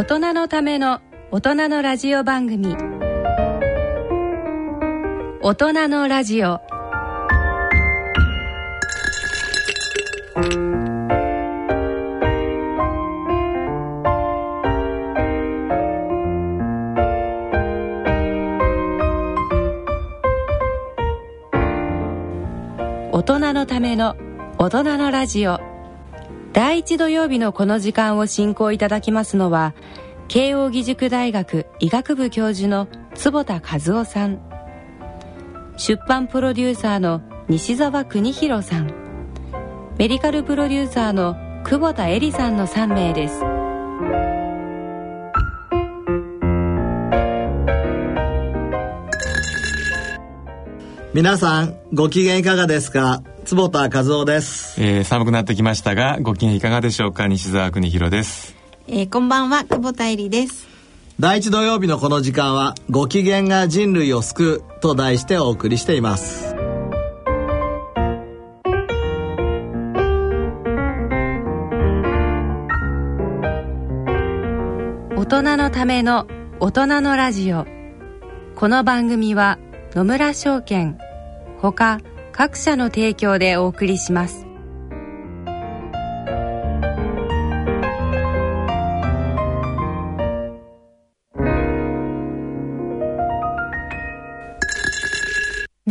大人のための大人のラジオ番組。大人のラジオ。大人のための大人のラジオ。第一土曜日のこの時間を進行いただきますのは慶應義塾大学医学部教授の坪田和夫さん。出版プロデューサーの西澤邦弘さん。メディカルプロデューサーの久保田恵里さんの3名です。皆さんご機嫌いかがですか？坪田和夫です、えー、寒くなってきましたがご機嫌いかがでしょうか？西澤邦弘ですえー、こんばんは久保田恵里です。第一土曜日のこの時間はご機嫌が人類を救うと題してお送りしています。大人のための大人のラジオ。この番組は野村証券ほか各社の提供でお送りします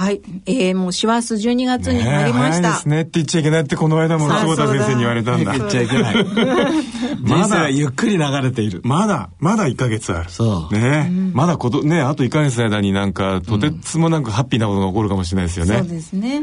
はい、えー、もう師走12月になりました、ね、早いですね。って言っちゃいけないってこの間も久保田先生に言われたんだ。言っちゃいけない。まだ。ゆっくり流れている。まだまだ1ヶ月ある。そう。ね、うん、まだことねあと1ヶ月の間になんかとてつもなくハッピーなことが起こるかもしれないですよね、そうですね。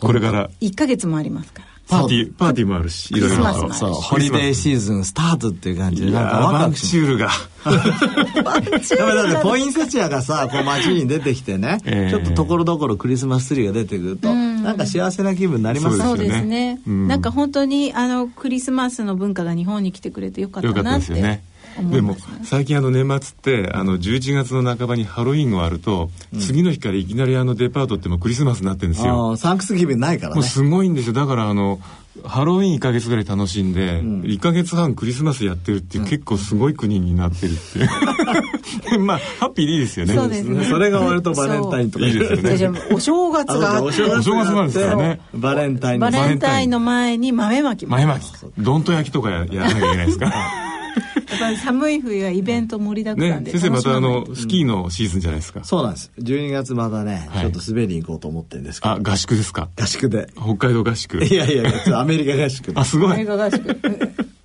これから。1ヶ月もありますからパーティー、パーティーもあるし、いろいろ。そう、ホリデーシーズンスタートっていう感じで、なんかワクワクチュールが。だってポインセチアがさ、こう街に出てきてね、えー、ちょっとところどころクリスマスツリーが出てくると、んなんか幸せな気分になりますそうですね。うん、なんか本当にあのクリスマスの文化が日本に来てくれてよかったなって。よかったですよね。でも最近あの年末ってあの11月の半ばにハロウィンがあると、うん、次の日からいきなりあのデパートってもクリスマスになってるんですよ。サンクスギビンないからね。もうすごいんですよ。だからあのハロウィン1か月ぐらい楽しんで、うん、1か月半クリスマスやってるって結構すごい国になってるっていう。まあハッピーでいいですよね。そうですね。それが終わるとバレンタインとかいいですよね。じゃお正月がお正月なんですよね。バレンタインバレンタインの前に豆まき。豆まきどんと焼きとかやらなきゃいけないですかやっぱり寒い冬はイベント盛りだくさんで、ね、先生またあのスキーのシーズンじゃないですか、うん、そうなんです。12月またね、はい、ちょっと滑りに行こうと思ってるんですけど。あ合宿ですか？合宿で。北海道合宿。いやいやアメリカ合宿。あすごい。アメリカ合宿。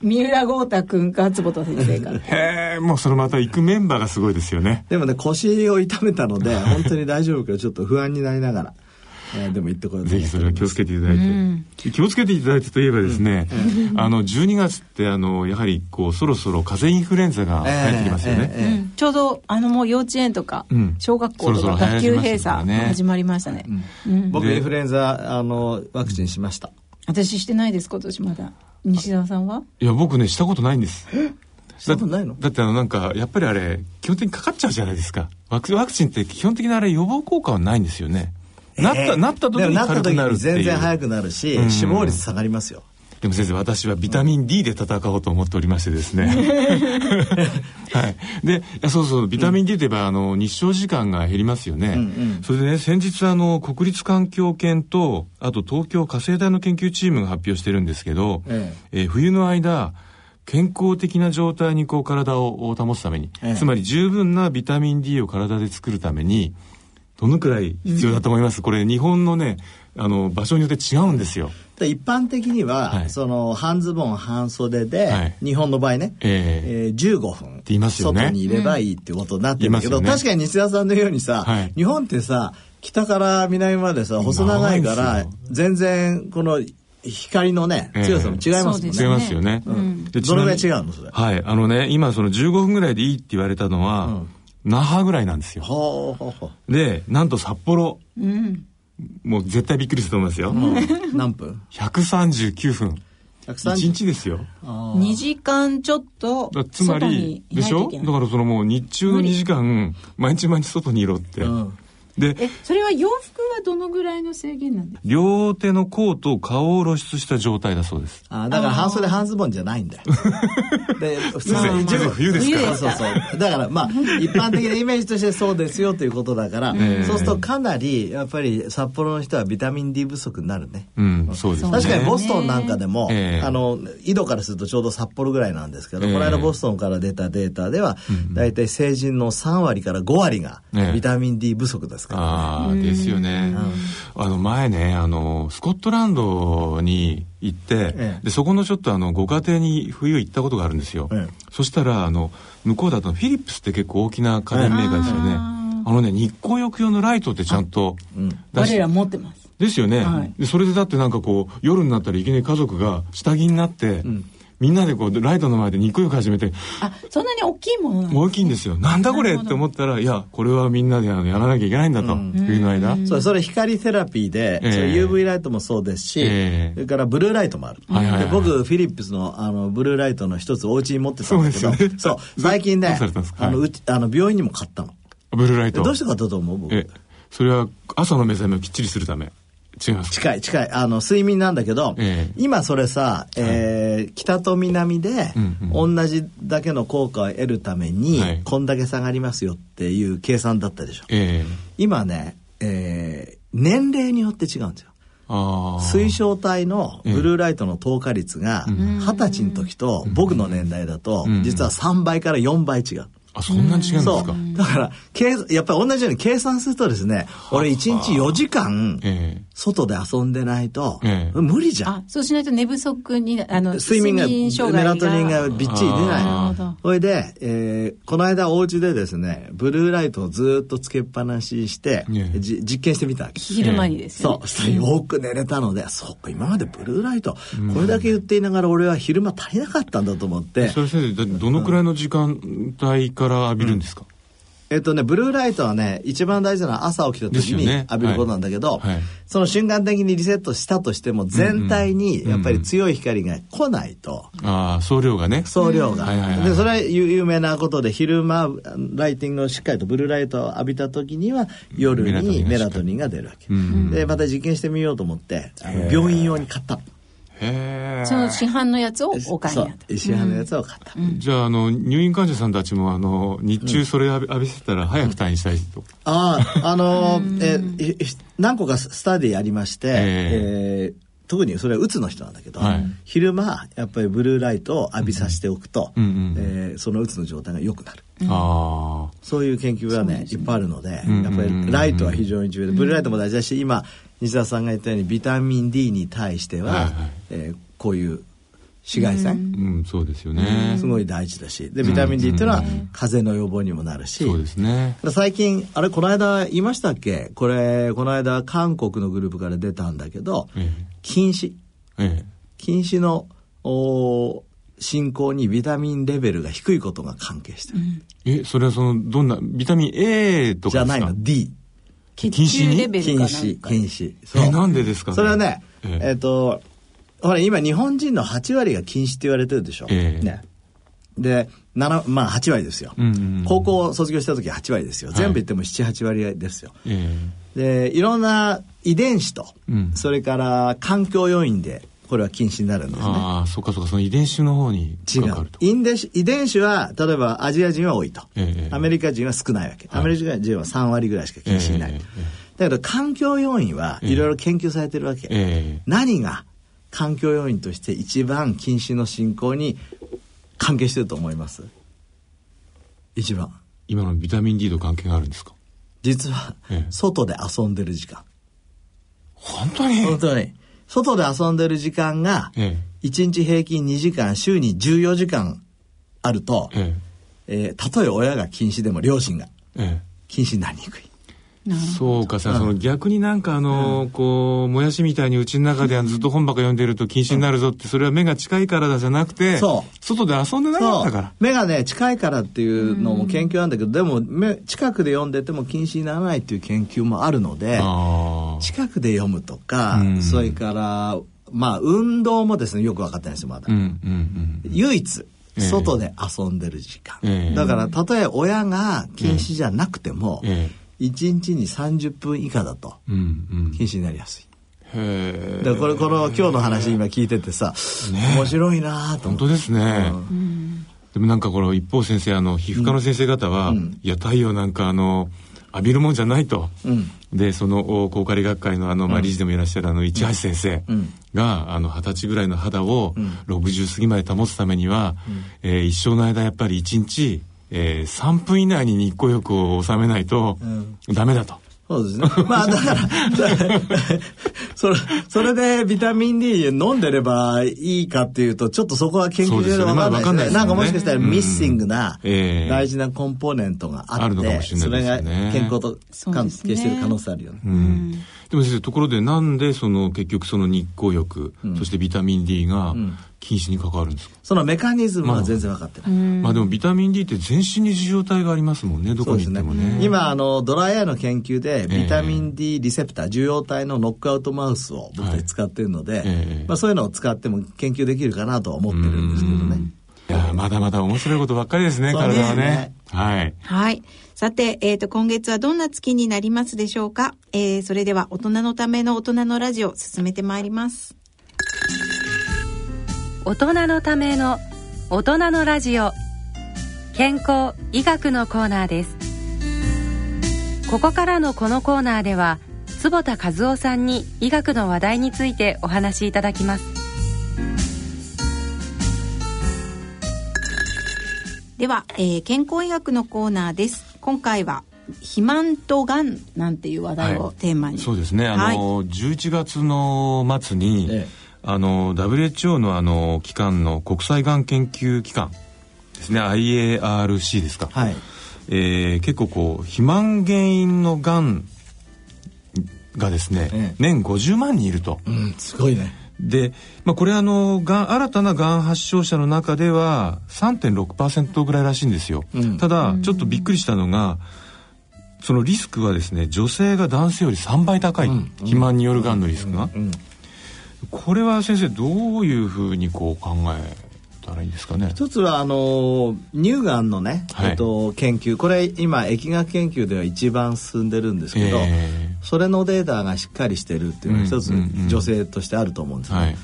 三浦豪太君か坪田先生か。へえもうそのまた行くメンバーがすごいですよね。でもね腰を痛めたので本当に大丈夫かちょっと不安になりながらえー、でも言ってこぜひそれは気をつけていただいて、うん、気をつけていただいてといえばですね、うん、あの12月ってあのやはりこうそろそろ風邪インフルエンザが流行ってきますよね、えーえーえー、ちょうどあのもう幼稚園とか、うん、小学校とか学級閉鎖始まりましたね、僕インフルエンザあのワクチンしました。私してないです今年まだ。西澤さんは？いや僕ねしたことないんです。したことないの？だってあのなんかやっぱりあれ基本的にかかっちゃうじゃないですか。ワクチンって基本的なあれ予防効果はないんですよねなった、なった時に軽くなる全然早くなるし、死亡率下がりますよ。でも先生私はビタミン D で戦おうと思っておりましてですね。はい。でそうそうビタミン D といえば、あの日照時間が減りますよね、うんうん、それでね先日あの国立環境研とあと東京火星大の研究チームが発表してるんですけど、ええ。えー、冬の間健康的な状態にこう体を保つために、ええ、つまり十分なビタミン D を体で作るためにどのくらい必要だと思います、うん、これ日本のねあの場所によって違うんですよ。一般的には、はい、その半ズボン半袖で、はい、日本の場合ね、えー、えー、15分言いますよ、ね、外にいればいいってことになってるんだけど、うん。ね、確かに西田さんのようにさ、はい、日本ってさ北から南までさ細長いから全然この光のね、強さも違いますもんね。違いますよね。うん、どのぐらい違うのそれ？はい。あのね、今その15分ぐらいでいいって言われたのは、うん、那覇ぐらいなんですよ。で、なんと札幌。うん、もう絶対びっくりすると思いますよ。うん、何分 ?139 分。1日ですよ。2時間ちょっとつまりでしょ？だからそのもう日中の2時間毎日毎日外にいろって。うんでえそれは洋服はどのぐらいの制限なんですか？両手の甲と顔を露出した状態だそうです。あだから半袖半ズボンじゃないんだよ。で普通に十分冬ですから。そうそうだからまあ 一般的なイメージとしてそうですよということだから、そうするとかなりやっぱり札幌の人はビタミン D 不足になるね。うんそうです、ね、確かにボストンなんかでも、えー、あの緯度からするとちょうど札幌ぐらいなんですけど、えー、この間ボストンから出たデータでは、大体成人の3割から5割がビタミン D 不足ですか。ら、ね、ああですよね、あの前ねあのスコットランドに行って、ええ、でそこのちょっとあのご家庭に冬行ったことがあるんですよ、え、そしたらあの向こうだとフィリップスって結構大きな家電メーカーですよね。あのね日光浴用のライトってちゃんと出し、うん、我ら持ってます。ですよね、はい、それでだってなんかこう夜になったらいきなり家族が下着になって、うんみんなでこうライトの前で肉浴始めてあそんなに大きいものなん大きいんですよ。なんだこれって思ったらいやこれはみんなでやらなきゃいけないんだと、うん、冬の間。そうそれ光セラピーで、えー、UV ライトもそうですし、えー、それからブルーライトもある、はいはいはい、僕フィリップスのあのブルーライトの一つお家に持ってたんですけどそう、ね。そう、最近ねあのうちあの病院にも買ったの。ブルーライト。どうして買ったと思う？僕それは朝の目覚めをきっちりするため違います。近い近い。あの睡眠なんだけど、えー、今それさ、えー、北と南で同じだけの効果を得るために、はい、こんだけ下がりますよっていう計算だったでしょ、えー、今ね、えー、年齢によって違うんですよ。水晶体のブルーライトの透過率が二十歳の時と僕の年代だと実は3倍から4倍違う。あ、そんなに違うんですか？だから、やっぱり同じように計算するとですね、俺1日4時間、外で遊んでないと、無理じゃん。そうしないと寝不足に、あの、睡眠が、メラトニンがびっちり出ない。それで、えー、この間お家でですね、ブルーライトをずっとつけっぱなしして、じ実験してみたわけ。昼間にですね。そう。よく寝れたので、そうか、今までブルーライト、これだけ言っていながら俺は昼間足りなかったんだと思って。それ先生、どのくらいの時間帯から浴びるんですか、うんえっとね、ブルーライトはね、一番大事なのは朝起きた時に浴びることなんだけど、ねはいはい、その瞬間的にリセットしたとしても、全体にやっぱり強い光が来ないと。うんうん、ああ、総量がね。総量が。で、それは有名なことで、昼間、ライティングをしっかりとブルーライトを浴びた時には、夜にメラトニンが出るわけ。うんうん、で、また実験してみようと思って、あの病院用に買ったの。その市販のやつをお買いになった。市販のやつを買った、うん、じゃああの入院患者さんたちもあの日中それ浴びせたら早く退院したいと、うん、あああのえ何個かスタディありまして、えー、えー特にそれはうつの人なんだけど、はい、昼間やっぱりブルーライトを浴びさせておくと、うんうん、えー、そのうつの状態が良くなる、うん、そういう研究がね、ね、いっぱいあるので、やっぱりライトは非常に重要で、ブルーライトも大事だし今西田さんが言ったようにビタミン D に対しては、はいはい、えー、こういう紫外線、うん、そうですよね。すごい大事だし。でビタミン D っていうのは風邪の予防にもなるし、そうですね。最近あれこの間言いましたっけ？これこの間韓国のグループから出たんだけど、ええ、禁止、ええ、禁止のお進行にビタミンレベルが低いことが関係してる、うん、えそれはそのどんなビタミン A とか？じゃないの。D 禁止レベル禁止禁止。えなんでですか、ね、それはねえっ、ー、とほら今日本人の8割が禁止って言われてるでしょ、えー、ね。でまあ8割ですよ、うんうん、高校卒業した時8割ですよ、全部言っても78割ですよ、えー、でいろんな遺伝子と、うん、それから環境要因でこれは禁止になるんですね。ああ、そっかそっか、その遺伝子の方に違う。遺伝子遺伝子は、例えばアジア人は多いと、えアメリカ人は少ないわけ。アメリカ人は3割ぐらいしか禁止にない。えだけど環境要因はいろいろ研究されてるわけ。何が環境要因として一番禁止の進行に関係してると思います？一番。今のビタミン D と関係があるんですか？実は、ええ、外で遊んでる時間。本当に？本当に外で遊んでる時間が、ええ、1日平均2時間週に14時間あると、ええ。えー、たとえ親が禁止でも両親が禁止になりにくいそうかさ、その逆になんかあの、こう、もやしみたいにうちの中でずっと本ばっか読んでると禁止になるぞって、それは目が近いからだじゃなくて、そう。外で遊んでなかったから。目がね、近いからっていうのも研究なんだけど、でも目、近くで読んでても禁止にならないっていう研究もあるので、近くで読むとか、それから、まあ、運動もですね、よく分かってないですよ、まだ。うんうんうん、唯一、外で遊んでる時間。えー、だから、たとえ親が禁止じゃなくても、えー1日に30分以下だと。禁止になりやすい。へえ。これこの今日の話今聞いててさ、ね、面白いなと本当ですね。うん、でもなんかこの一方先生あの皮膚科の先生方は、うん、いや太陽なんかあの浴びるもんじゃないと。うん、でその高カリ学会のあの、まあ、理事でもいらっしゃるあの市橋先生があの二十歳ぐらいの肌を60過ぎまで保つためには、うん、えー、一生の間やっぱり一日えー、3分以内に日光浴を収めないとダメだと。そうですね。まあだから、それ、それでビタミン D 飲んでればいいかっていうと、ちょっとそこは研究でわかんないですね。ね。なんかもしかしたらミッシングな大事なコンポーネントがあって、うんそれが健康と関係してる可能性あるよね。うん。でも先生ところでなんでその結局その日光浴、うん、そしてビタミン D が禁止に関わるんですか、そのメカニズムは全然分かってない、まあ、まあでもビタミン D って全身に受容体がありますもんねどこに行ってもね、ね、今あのドライアイの研究でビタミン D リセプター、受容体のノックアウトマウスを僕たち使ってるので、はい、まあ、そういうのを使っても研究できるかなとは思ってるんですけどね。いやまだまだ面白いことばっかりですね、体はね。はい。はい。さて、えっ、ー、と、今月はどんな月になりますでしょうか？えー、それでは、大人のための大人のラジオ、進めてまいります。大人のための大人のラジオ。健康医学のコーナーです。ここからのこのコーナーでは、坪田和夫さんに医学の話題についてお話しいただきます。では、えー、健康医学のコーナーです今回は肥満とがんなんていう話題をテーマに、はい、そうですねあの、はい、11月の末に、ええ、あの WHO のあの機関の国際がん研究機関。ですね。IARC ですか、はい。えー、結構こう肥満原因のがんがですね、ええ、年50万人いると、うん、すごいね。で、まあ、これあのがん新たながん発症者の中では3.6%ぐらいらしいんですよ、うん、ただちょっとびっくりしたのがそのリスクはですね女性が男性より3倍高い、うん、肥満によるがんのリスクが、うん、これは先生どういうふうにこう考えたらいいですかね？一つはあの乳がんのね、はい、えっと、研究。これ今疫学研究では一番進んでるんですけど、えー、それのデータがしっかりしてるっていうのは一つ女性としてあると思うんですね、はい。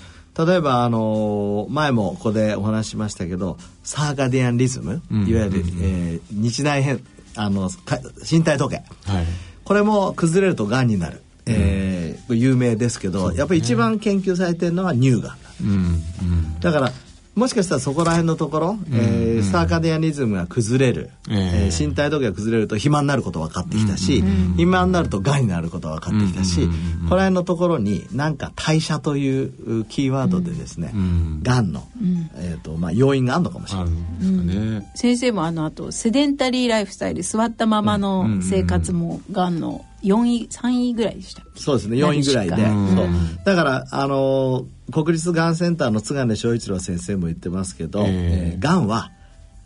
例えばあの前もここでお話ししましたけどサーガディアンリズム、いわゆる、えー、日内変あの身体時計、はい、これも崩れるとがんになる、えー、有名ですけど、ね、やっぱり一番研究されてるのは乳がん、うんうん、だからもしかしたらそこら辺のところ、うん、えー、サーカディアニズムが崩れる、えー、身体時計が崩れると肥満になること分かってきたし、うん、肥満になるとがんになること分かってきたし、うん、この辺のところになんか代謝というキーワードでですね、が、んの、えーとまあ、要因があるのかもしれない。ね、先生もあのあとセデンタリーライフスタイル座ったままの生活もがんの4位3位ぐらいでしたそうですね4位ぐらいで、そう。だからあの国立がんセンターの津金正一郎先生も言ってますけど、えー、えー、がんは、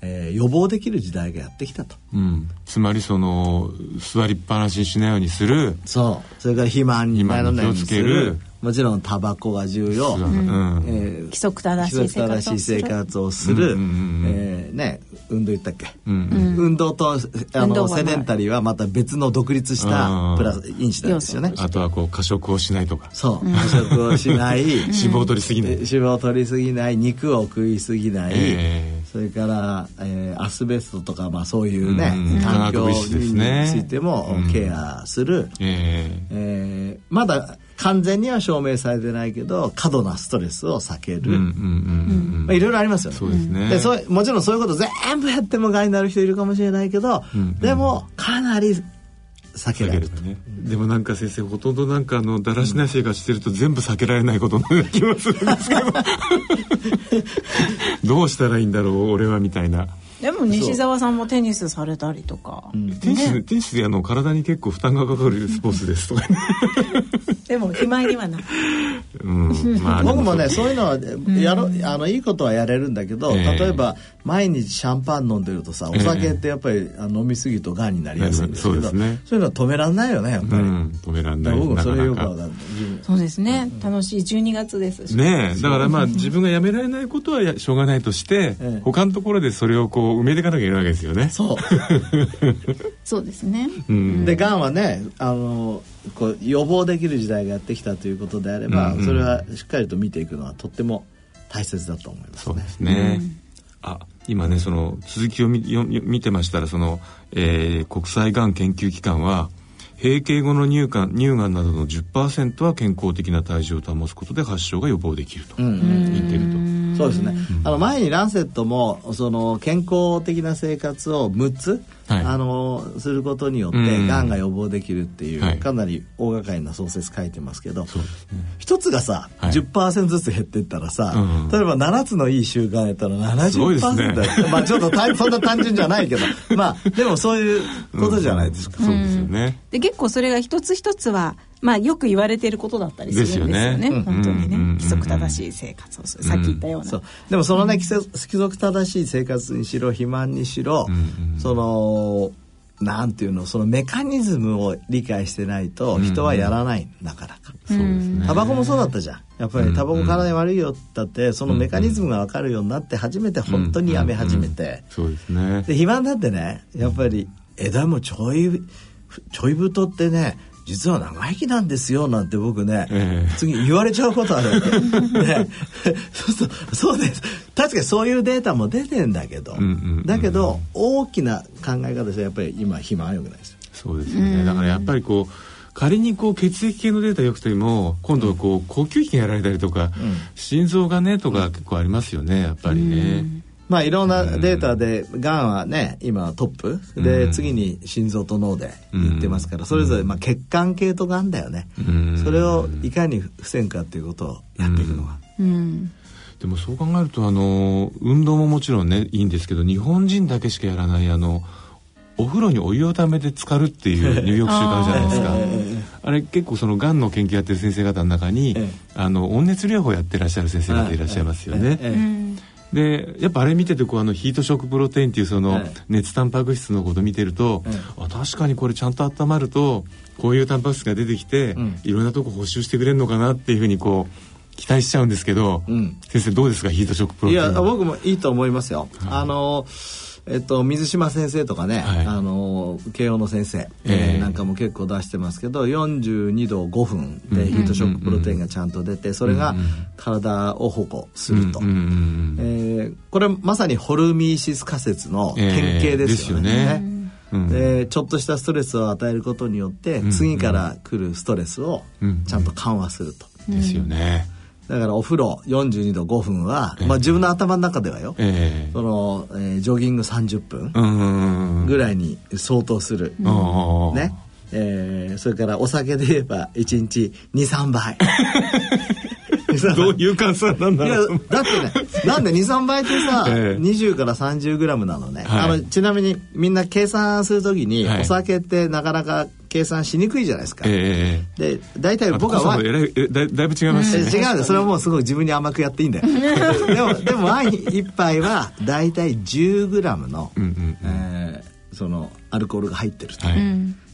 えー、予防できる時代がやってきたと、うん、つまりその座りっぱなしにしないようにする。そう。それから肥満にならないようにするもちろんタバコが重要、うん。えー、規則正しい生活をする、えー、ね運動言ったっけ、うん、運動とあのセデンタリーはまた別の独立したプラス因子なんですよね。あとはこう過食をしないとか。そう。過食をしない。脂肪を取りすぎない。脂肪を取りすぎない。肉を食いすぎない、えー、それから、えー、アスベストとか、まあ、そういうね、環境についてもケアする、えー、えー、まだ完全には証明されてないけど過度なストレスを避ける。いろいろありますよね。そうですね。でそもちろんそういうこと全部やってもがんになる人いるかもしれないけど、うんうん、でもかなり避けられる。ね、でもなんか先生ほとんどなんかあのだらしない生活してると全部避けられないことのような気もするんですけど。どうしたらいいんだろう俺はみたいな。でも西澤さんもテニスされたりとか、うん、テニス、ね、テニスであの体に結構負担がかかるスポーツです。とか、ね、でも肥満にはなうん。まあ、僕もねそういうのはやろ、うん、あのいいことはやれるんだけど、えー、例えば毎日シャンパン飲んでるとさお酒ってやっぱり、えー、飲みすぎるとがんになりやすいんですけど、そうね、そういうのは止めらんないよねやっぱり、うん、止めらんない。僕もそれよくわかるそうですね、楽しい。12月ですし。ねだからまあ自分がやめられないことはしょうがないとして、えー、他のところでそれをこう埋めていかなきゃいけないわけですよね。そう。そうですね、うん、でがんはねあのこう予防できる時代がやってきたということであれば、うんうん、それはしっかりと見ていくのはとっても大切だと思います、ね、そうですね、うん、あ今ねその続きを見見てましたらその、えー、国際がん研究機関は閉経後の乳がん乳がんなどの10%は健康的な体重を保つことで発症が予防できると言っていると。そうですね、うん、あの前にランセットもその健康的な生活を6つはい、あのすることによってがん。が予防できるっていう、かなり大掛かりな創設書いてますけど一、ね、つがさ、はい、10%ずつ減っていったらさ、うん、例えば7つのいい習慣やったら70%だよ、ね、まあちょっと そんな単純じゃないけど。まあでもそういうことじゃないですか。うん、そうですよね。で結構それが一つ一つはまあよく言われていることだったりするんですよね。よね。本当にね、規則正しい生活をする。さっき言ったような。でもそのね、規則正しい生活にしろ、肥満にしろ、その、なんていうのそのメカニズムを理解してないと人はやらない、なかなか。そうですね。タバコもそうだったじゃん。やっぱりタバコ体に悪いよだってそのメカニズムが分かるようになって初めて本当にやめ始めて、そうですね。で肥満だってねやっぱり枝もちょいちょい太ってね実は長生きなんですよなんて僕ね、えー、次言われちゃうことあるわけ、ね、そうそうそうです。確かにそういうデータも出てんだけど、うんうんうん、だけど大きな考え方としてやっぱり今肥満はよくないですよ。そうですよね。だからやっぱりこう仮にこう血液系のデータ良くても今度はこう呼吸器がやられたりとか、うん、心臓がねとか結構ありますよねやっぱりね。うんまあいろんなデータでがんはね今トップ。で次に心臓と脳で言ってますからそれぞれまあ血管系とがんだよね。それをいかに防ぐかっていうことをやっていくのは。でもそう考えるとあの運動ももちろんねいいんですけど日本人だけしかやらないあのお風呂にお湯をためて浸かるっていう 入浴習慣じゃないですか。あれ結構そのがんの研究やってる先生方の中に、あの温熱療法やってらっしゃる先生方いらっしゃいますよね。でやっぱあれ見ててこうあのヒートショックプロテインっていうその熱タンパク質のこと見てると、あ確かにこれちゃんと温まるとこういうタンパク質が出てきて、うん、いろんなとこ補修してくれるのかなっていうふうにこう期待しちゃうんですけど、うん、先生どうですかヒートショックプロテインいや僕もいいと思いますよ。はい、あのーえっと、水島先生とかね、はい、あの慶応の先生、えー、なんかも結構出してますけど42度5分でヒートショックプロテインがちゃんと出てそれが体を保護すると、えー、これまさにホルミーシス仮説の典型ですよね。えーね。うん、でちょっとしたストレスを与えることによって、次から来るストレスをちゃんと緩和すると。ですよね。だからお風呂42度5分は、まあ、自分の頭の中ではよ、えー、そのえー、ジョギング30分ぐらいに相当する、ね。えー、それからお酒で言えば1日23杯。どういう換算なんだろう。いやだってねなんで23倍ってさ、えー、20から 30g なのね、はい、あのちなみにみんな計算するときに、はい、お酒ってなかなか計算しにくいじゃないですか、えー、で大体僕はワインだだいぶ違いますね、違うそれはもうすごい自分に甘くやっていいんだよ。でもでもワイン1杯は大体 10g の、うんうんうん。えー、そのアルコールが入ってると、はい。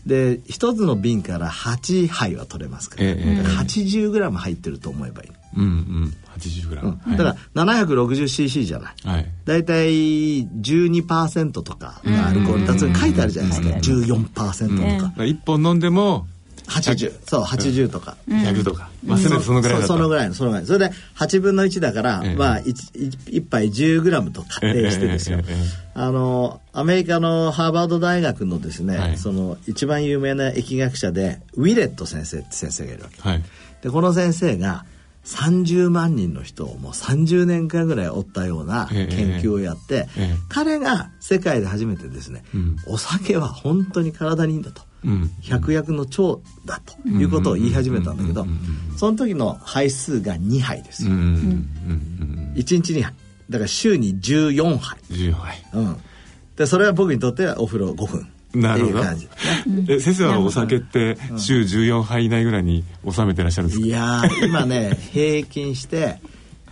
で一つの瓶から8杯は取れますから、ええ、80グラム入ってると思えばいい。うんうん、80グラム、うん、だから 760cc じゃない、はい、大体12%とかがアルコール。だと書いてあるじゃないですか、14%とか、うん、1本飲んでも80そう80とか、100とか、まあせめてそのぐらいそのぐらいのそのぐらい。それで8分の1だから、まあ 1, 1杯 10g と仮定してですよ、あのアメリカのハーバード大学のですね、その一番有名な疫学者でウィレット先生って先生がいるわけ、はい、でこの先生が30万人の人をもう30年間ぐらい追ったような研究をやって、ええ。彼が世界で初めてですね、うん、お酒は本当に体にいいんだと、うん、百薬の長だということを言い始めたんだけど、その時の杯数が2杯ですよ、うん、1日2杯だから週に14杯。14杯、うん、でそれは僕にとってはお風呂5分なるほど。え先生はお酒って週14杯以内ぐらいに収めてらっしゃるんですか？いや今ね平均して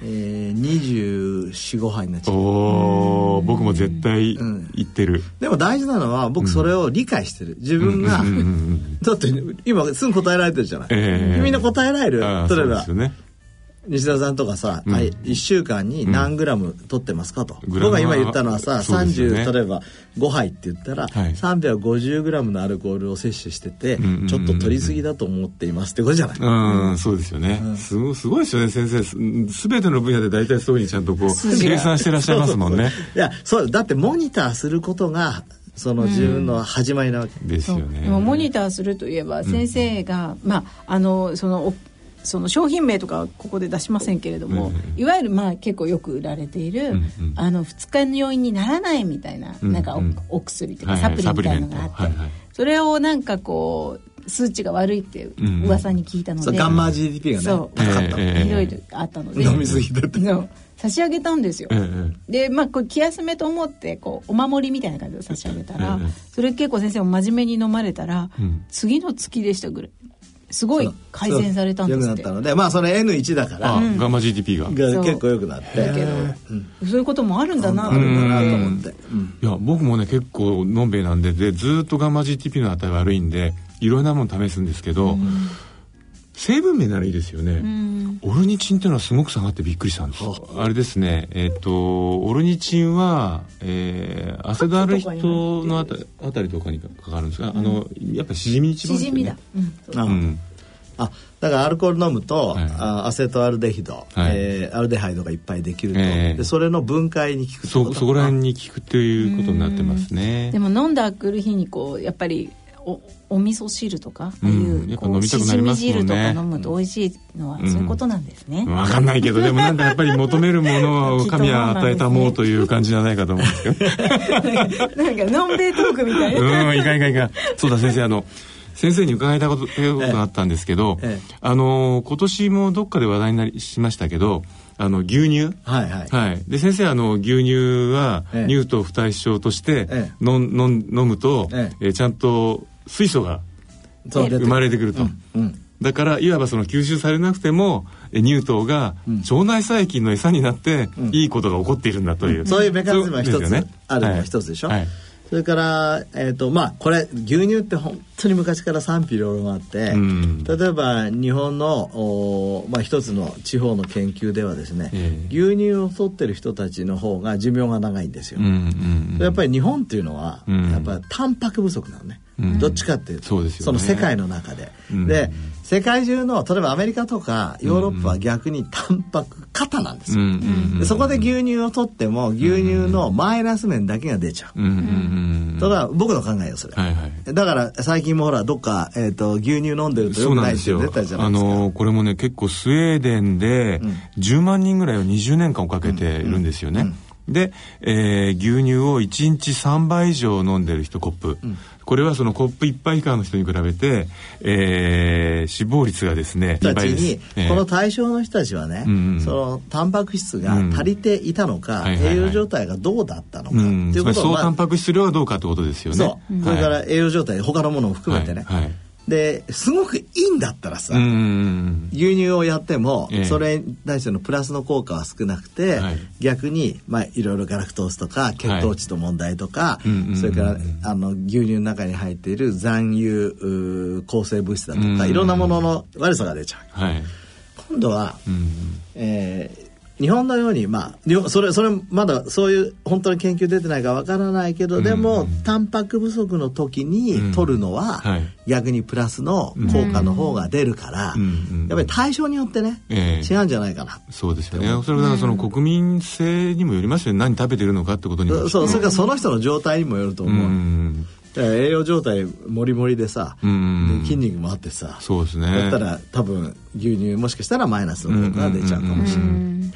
えー、2425杯になっちゃう。お僕も絶対言ってる、うん、でも大事なのは僕それを理解してる。自分が、だって今すぐ答えられてるじゃない、えー、みんな答えられる？例えば、ね、西田さんとかさ、うん、1週間に何グラム取ってますかと、うん、僕が今言ったのはさ、ね、30例えば5杯って言ったら、はい、350グラムのアルコールを摂取してて、うんうんうんうん、ちょっと取りすぎだと思っていますってことじゃない？うんそうですよね、うん、すごすごいですよね先生。すべての分野で大体そういうふうにちゃんとこう計算してらっしゃいますもんね。いやそうだってモニターすることがその自分の始まりなわけ、ですよね。モニターするといえば先生が、まああのそのその商品名とかここで出しませんけれども、うんうん、いわゆるまあ結構よく売られている、うんうん、あの二日酔いにならないみたいなうんうん、なんかお薬とかサプリみたいなのがあって、はいはい、それをなんかこう数値が悪いって噂に聞いたので、うんうん、ガンマ GDP がね高かった、いろいろあったので飲みすぎてて差し上げたんですよ、ええ、でまあこれ気休めと思ってこうお守りみたいな感じで差し上げたら、え、それ結構先生も真面目に飲まれたら、うん、次の月でしたぐらいすごい改善されたんですよくなったのでまあそれ N1 だから、うん、ガンマ GDP が。結構よくなって。だけど、うん、そういうこともあるんだな。あるんだなと思って、うん、いや僕もね結構のんべいなんででずっとガンマ GDP の値悪いんでいろんなもの試すんですけど、成分名ならいいですよね、オルニチンっていうのはすごく下がってびっくりしたんです。あ。れですね。えっ、ー、とオルニチンは、えー、アセドアルヒトのあたあたりとかにかかるんですが、うん、あのやっぱりしじみに一番ですよね。だ、うんうん。あだからアルコール飲むと、はい、あアセトアルデヒド、はい、えー、アルデハイドがいっぱいできると、えー、でそれの分解に効くそそこら辺に効くということになってますね。でも飲んだくる日にこうやっぱりおお味噌汁とか、ああいう、やっぱ飲みたくなりますもんね。汁とか飲むと美味しいのは、そういうことなんですね。わ、かんないけど、でもなんかやっぱり求めるものを神は与えたもうという感じじゃないかと思うんですけど。なんか、のんべいトークみたいな。うん、いかんいかんいかん。そうだ、先生、あの、先生に伺いたことがあったんですけど、ええ、あの、今年もどっかで話題になりしましたけど、あの牛乳、はいはいはい、で先生あの牛乳は乳糖不対症として、ええ、飲むと、ええちゃんと水素が生まれてくると、うんうん、だからいわばその吸収されなくても乳糖が腸内細菌の餌になって、いいことが起こっているんだという、そういうメカニズムが一つあるのが一つでしょ、はい。はいそれから、えーとまあ、これ牛乳って本当に昔から賛否両論あって、うん、例えば日本のお、まあ、一つの地方の研究ではですね、えー、牛乳を取ってる人たちの方が寿命が長いんですよ、うんうんうん、やっぱり日本っていうのは、うん、やっぱりタンパク不足なのね、うん、どっちかっていうと、そ、ね、の世界の中で、で世界中の例えばアメリカとかヨーロッパは逆にタンパク過多なんですよ、でそこで牛乳を取っても牛乳のマイナス面だけが出ちゃう、ただ僕の考えよそれ、はいはい、だから最近もほらどっか、えーと、牛乳飲んでるとよくないって出たじゃないですか。あのこれもね結構スウェーデンで10万人ぐらいを20年間をかけているんですよね、うん。うんで、えー、牛乳を1日3杯以上飲んでる人コップ、うん、これはそのコップ1杯以下の人に比べて、えー、死亡率がですね2倍です、えー、この対象の人たちはね、うんうん、そのタンパク質が足りていたのか、うん、栄養状態がどうだったのか、っていうことを、まあ、総タンパク質量はどうかってことですよね。そう、それから栄養状態他のものも含めてね、はいはいですごくいいんだったらさ、牛乳をやっても、それに対してのプラスの効果は少なくて、逆に、まあ、いろいろガラクトースとか血糖値と問題とか、それからあの牛乳の中に入っている残油抗生物質だとか、いろんなものの悪さが出ちゃう。今度は、えー日本のようにまあそれそれまだそういう本当に研究出てないかわからないけど、でも、タンパク不足の時に取るのは、逆にプラスの効果の方が出るから、やっぱり対象によってね、違うんじゃないかな。そうですよね。それはその国民性にもよりますよね。何食べてるのかってことにそうそれからその人の状態にもよると思う、栄養状態もりもりでさ、で筋肉もあってさそうですね。だったら多分牛乳もしかしたらマイナスの効果が出ちゃうかもしれない、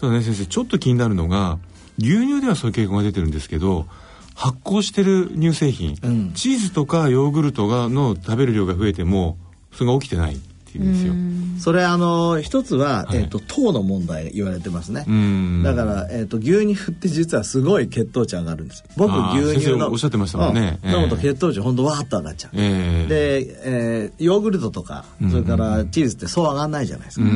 ただね先生ちょっと気になるのが牛乳ではそういう傾向が出てるんですけど発酵してる乳製品、うん、チーズとかヨーグルトがの食べる量が増えてもそれが起きてないっていうんですよ。それあの一つは、はい、えっ、ー、と糖の問題言われてますね。だからえっ、ー、と牛乳って実はすごい血糖値上がるんです。僕牛乳のおっしゃってましたもんね。飲むと血糖値ほんとわーっと上がっちゃう。えー、で、えー、ヨーグルトとかそれからチーズってそう上がらないじゃないですか。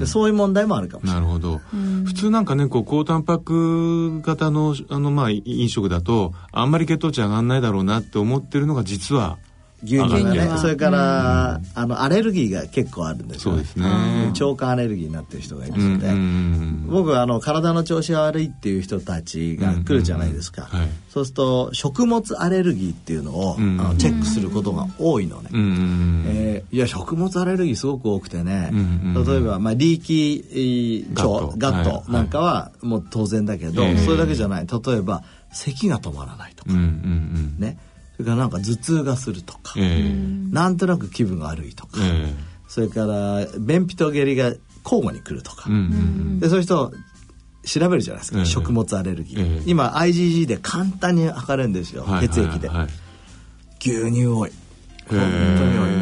でそういう問題もあるかもしれない。なるほど。普通なんかねこう高タンパク型のあのまあ飲食だとあんまり血糖値上がらないだろうなって思ってるのが実は牛乳がねそれから、あのアレルギーが結構あるんですよ、ね、ね。腸管アレルギーになってる人がいますので、僕はあの体の調子が悪いっていう人たちが来るじゃないですか、はい、そうすると食物アレルギーっていうのを、あのチェックすることが多いのね、えー、いや食物アレルギーすごく多くてね、例えば、まあ、リーキー腸ガット。なんかはもう当然だけど、それだけじゃない。例えば咳が止まらないとか、ねそれからなんか頭痛がするとか、えー、なんとなく気分が悪いとか、えー、それから便秘と下痢が交互に来るとか、うん。うん、でそういう人調べるじゃないですか、えー、食物アレルギー、今 IgG で簡単に測れるんですよ、血液で、牛乳多い。本当に多い、う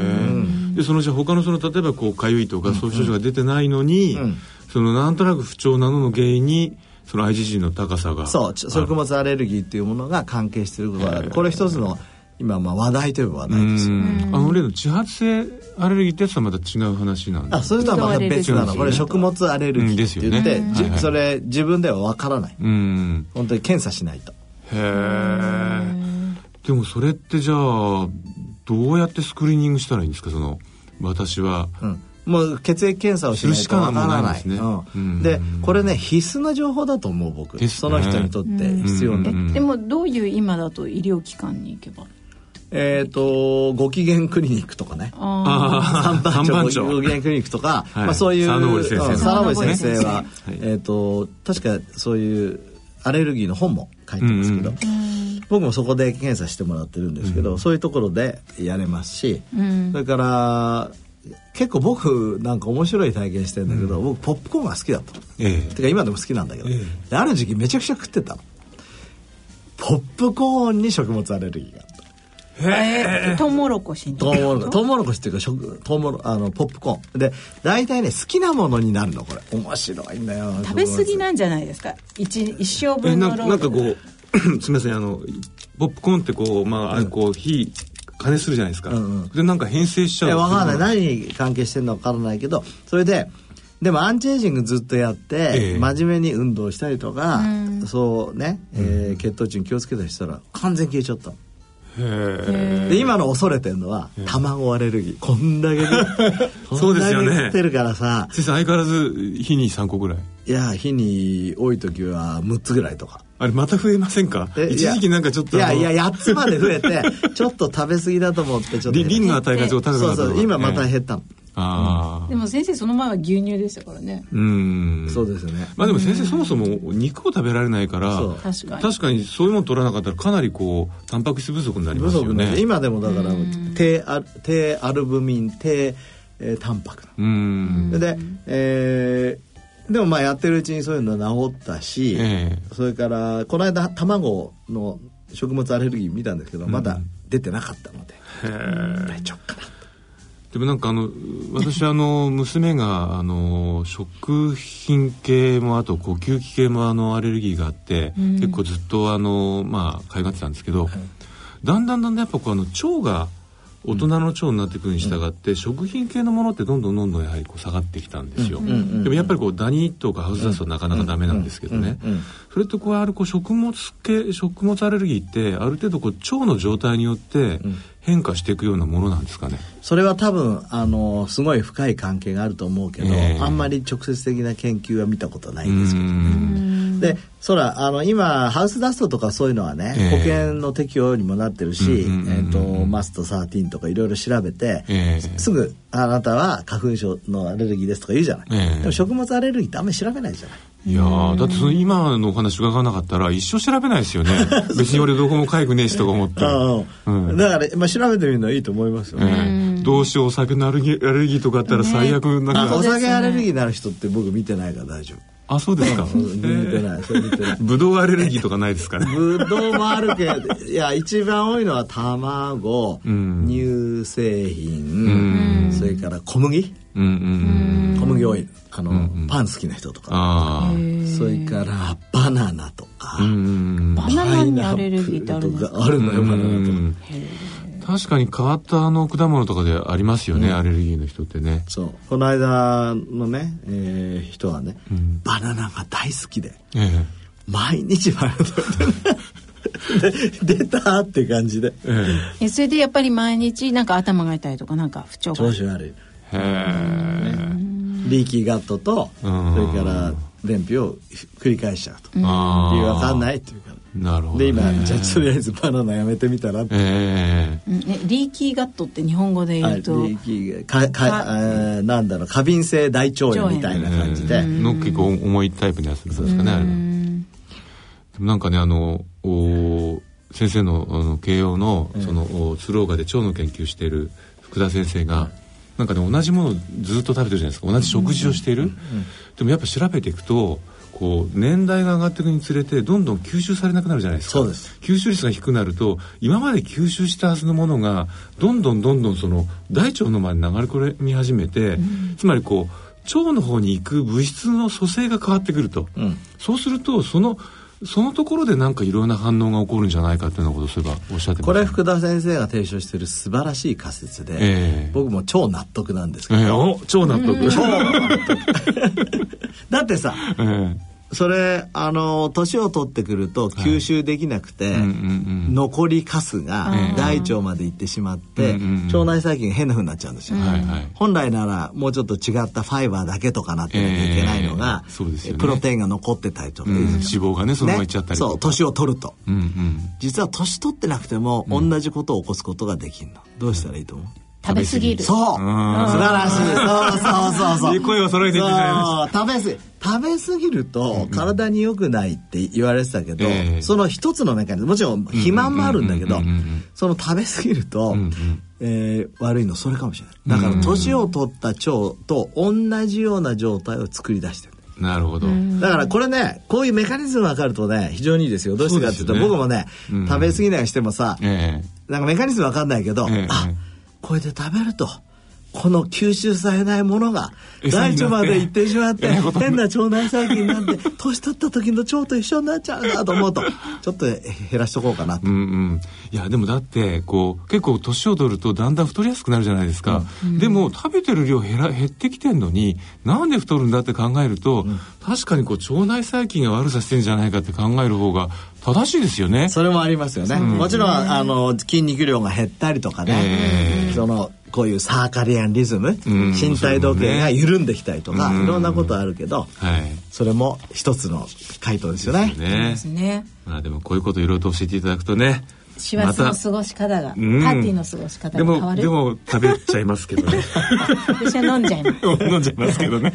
ん、でそのじゃ他のその例えばこうかゆいとかそういう症状が出てないのに、うん。うん、そのなんとなく不調なのの原因にその IgG の高さがそう食物アレルギーっていうものが関係していることがある。これ一つの今まあ話題といえば話題です。よねあの例の自発性アレルギーってやつはまた違う話なんであそれとはまた別なの。これ食物アレルギーって言って、ねはい。はい、それ自分ではわからない。本当に検査しないと。へえでもそれってじゃあどうやってスクリーニングしたらいいんですか？その私は、うんもう血液検査をしないとわからない。で、ねうん、でこれね必須な情報だと思う僕、ね、その人にとって必要な。でもどういう今だと医療機関に行けば？えっ、ー、とご機嫌クリニックとかね。三番町。ご機嫌クリニックとか、はい、まあ、そういう佐野森先生。は、はい、えっ、ー、と確かそういうアレルギーの本も書いてますけど、うん、僕もそこで検査してもらってるんですけど、うん、そういうところでやれますし、うん、それから結構僕なんか面白い体験してるんだけど、うん、僕ポップコーンが好きだったええ。てか今でも好きなんだけど、ええ、ある時期めちゃくちゃ食ってたの。ポップコーンに食物アレルギーがあった。へえ。トウモロコシトウモロトウモロコシ。っていうか食トウモロあのポップコーン。で大体ね好きなものになるのこれ。面白いんだよ食べ過ぎなんじゃないですか？一一生分のなんかこう すみませんあのポップコーンってこうまあ、うん、こう火金するじゃないですか、うんうん、でなんか編成しちゃう。いや分からない。何に関係してるのか分からないけど。それででもアンチエイジングずっとやって、えー、真面目に運動したりとか、うん、そうね、えー、血糖値に気をつけたりしたら完全消えちゃった。で今の恐れてるのは卵アレルギー。こんだけ そうですよね。食ってるからさ。先生相変わらず日に3個ぐらいいや日に多い時は6つぐらいとか。あれまた増えませんか？一時期なんかちょっといやいや8つまで増えて ちょっと食べ過ぎだと思ってちょっとリンの値がちょっと高くなったそうそう今また減ったの、あでも先生その前は牛乳でしたからね。うん。そうですよね。まあでも先生そもそも肉を食べられないから確かに。確かにそういうもの取らなかったらかなりこうタンパク質不足になりますよね。今でもだから低ア低アルブミン低、えー、タンパク。うん。で、えーでもまあやってるうちにそういうの治ったし、えー、それからこの間卵の食物アレルギー見たんですけど、うん、まだ出てなかったので大丈夫かなでもなんかあの私あの 娘があの食品系もあと呼吸器系もあのアレルギーがあって、うん、結構ずっとあのまあかゆがってたんですけど、はい、だんだんだんだんやっぱこうあの腸が大人の腸になっていくに従って、うん、食品系のものってどんどんどんどんやはりこう下がってきたんですよ、うん、でもやっぱりこうダニとかハウスダストはなかなかダメなんですけどね、それとこうあるこう食物系食物アレルギーってある程度こう腸の状態によって変化していくようなものなんですかね。それは多分あのすごい深い関係があると思うけど、えー、あんまり直接的な研究は見たことないんですけどね。でそらあの今ハウスダストとかそういうのはね、えー、保険の適用にもなってるし、えーと、マスト13とかいろいろ調べて、えー、すぐあなたは花粉症のアレルギーですとか言うじゃない、えー、でも食物アレルギーってあんまり調べないじゃない。いやだってその今のお話伺わなかったら一生調べないですよね。別に俺どこもかゆくねえしとか思って。うん、だから、まあ、調べてみるのはいいと思いますよね、どうしようお酒のアレルギーアレルギーとかあったら最悪なんか、ね、お酒アレルギーになる人って僕見てないから大丈夫あそうですか。見てないそれ見てない。ブドウアレルギーとかないですかね。ブドウもあるけどいや一番多いのは卵、うん、乳製品、うん、それから小麦、うんうん、小麦多い。あの、うんうん、パン好きな人とか。それからバナナとか、バナナにアレルギーってあるんですか？あるのよバナナとか確かに変わったあの果物とかでありますよね、うん、アレルギーの人ってね。そう。この間のね、えー、人はね、うん、バナナが大好きで、ええ、毎日バナナ食べて 出たって感じで、ええ、それでやっぱり毎日なんか頭が痛いとかなんか不調が？調子悪い。へえ、ね、リーキーガットとそれから便秘を繰り返しちゃうと。理由わかんないっていうかなるほど、ね、で今じゃあとりあえずバナナやめてみたらって、えー、リーキーガットって日本語で言うと、リーキーかかえー、なんだろう過敏性大腸炎みたいな感じで、えー、の結構重いタイプのやつですかねあれは。なんかねあのお先生のあの慶応のその、鶴岡で腸の研究している福田先生が、なんかね同じものをずっと食べてるじゃないですか。同じ食事をしている、でもやっぱ調べていくとこう年代が上がっていくにつれてどんどん吸収されなくなるじゃないですか。吸収率が低くなると今まで吸収したはずのものがどんどんどんどんその大腸の前に流れ込み始めて、うん、つまりこう腸の方に行く物質の組成が変わってくると、うん、そうするとそのそのところでなんかいろんな反応が起こるんじゃないかというようなことそういえばおっしゃってこれ福田先生が提唱している素晴らしい仮説で、えー、僕も超納得なんですけど、えー、超納得。超納得。だってさ、えーそれあの年を取ってくると吸収できなくて、はい残りカスが大腸まで行ってしまって、腸内細菌が変なふうになっちゃうんですよ、本来ならもうちょっと違ったファイバーだけとかなってなきゃいけないのが、えーね、プロテインが残ってたりとか、うん、脂肪がねそのままいっちゃったりとか、ね、そう年を取ると、うんうん、実は年取ってなくても同じことを起こすことができるの。どうしたらいいと思う、食べ過ぎる。そう。素晴らしい。そうそうそうそう。声を揃えて言ってしまいました。食べ過ぎ。食べ過ぎると体に良くないって言われてたけど、その一つのメカニズムもちろん肥満もあるんだけどその食べ過ぎると、えー、悪いのそれかもしれないだから年を取った腸と同じような状態を作り出してるなるほど。だからこれね、こういうメカニズム分かるとね、非常にいいですよ。どうしてかっていうと、うね、僕もね、うん、食べ過ぎないしてもさ、えー、なんかメカニズム分かんないけど、えー、あ、これで食べると。この吸収されないものが大腸まで行ってしまって変な腸内細菌なんで年取った時の腸と一緒になっちゃうなと思うとちょっと減らしとこうかなと。うんうん、いやでもだってこう結構年を取るとだんだん太りやすくなるじゃないですか、うん、でも食べてる量減ら減ってきてんのになんで太るんだって考えると、うん、確かにこう腸内細菌が悪さしてるんじゃないかって考える方が正しいですよね。それもありますよね。うん、もちろんあの筋肉量が減ったりとかね、えー、そのこういうサーカリアンリズム、うん、身体時計が緩んできたりとか、いろんなことあるけど、はい、それも一つの回答ですよね。ですね。まあでもこういうこといろいろと教えていただくとね。師走の過ごし方が、ま、パーティーの過ごし方が変わる。でも食べちゃいますけどね。私は飲んじゃいます。飲んじゃいますけどね、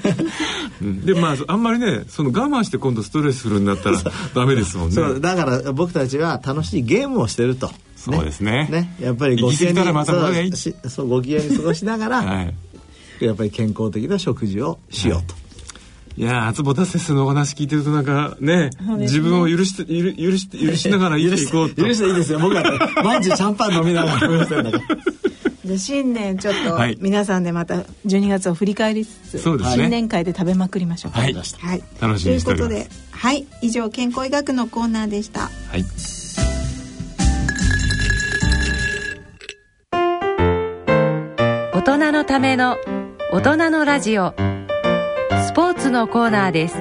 うん、でまああんまりねその我慢して今度ストレスするんだったらダメですもんね。だから僕たちは楽しいゲームをしてると。そうですね。ね。やっぱりご機嫌にそうご機嫌に過ごしながら、はい、やっぱり健康的な食事をしようと、はいいや坪田先生のお話聞いてるとなんかね、ね、自分を許して許許して許しながら生きていこうと。許していいですよ。僕は、ね、毎日シャンパン飲みながらじゃ新年ちょっと皆さんでまた12月を振り返りつつ、そうですね、新年会で食べまくりましょう。はい、はい、楽しみにしております。ということではい。以上健康医学のコーナーでした。はい。大人のための大人のラジオ。スポーツのコーナーです。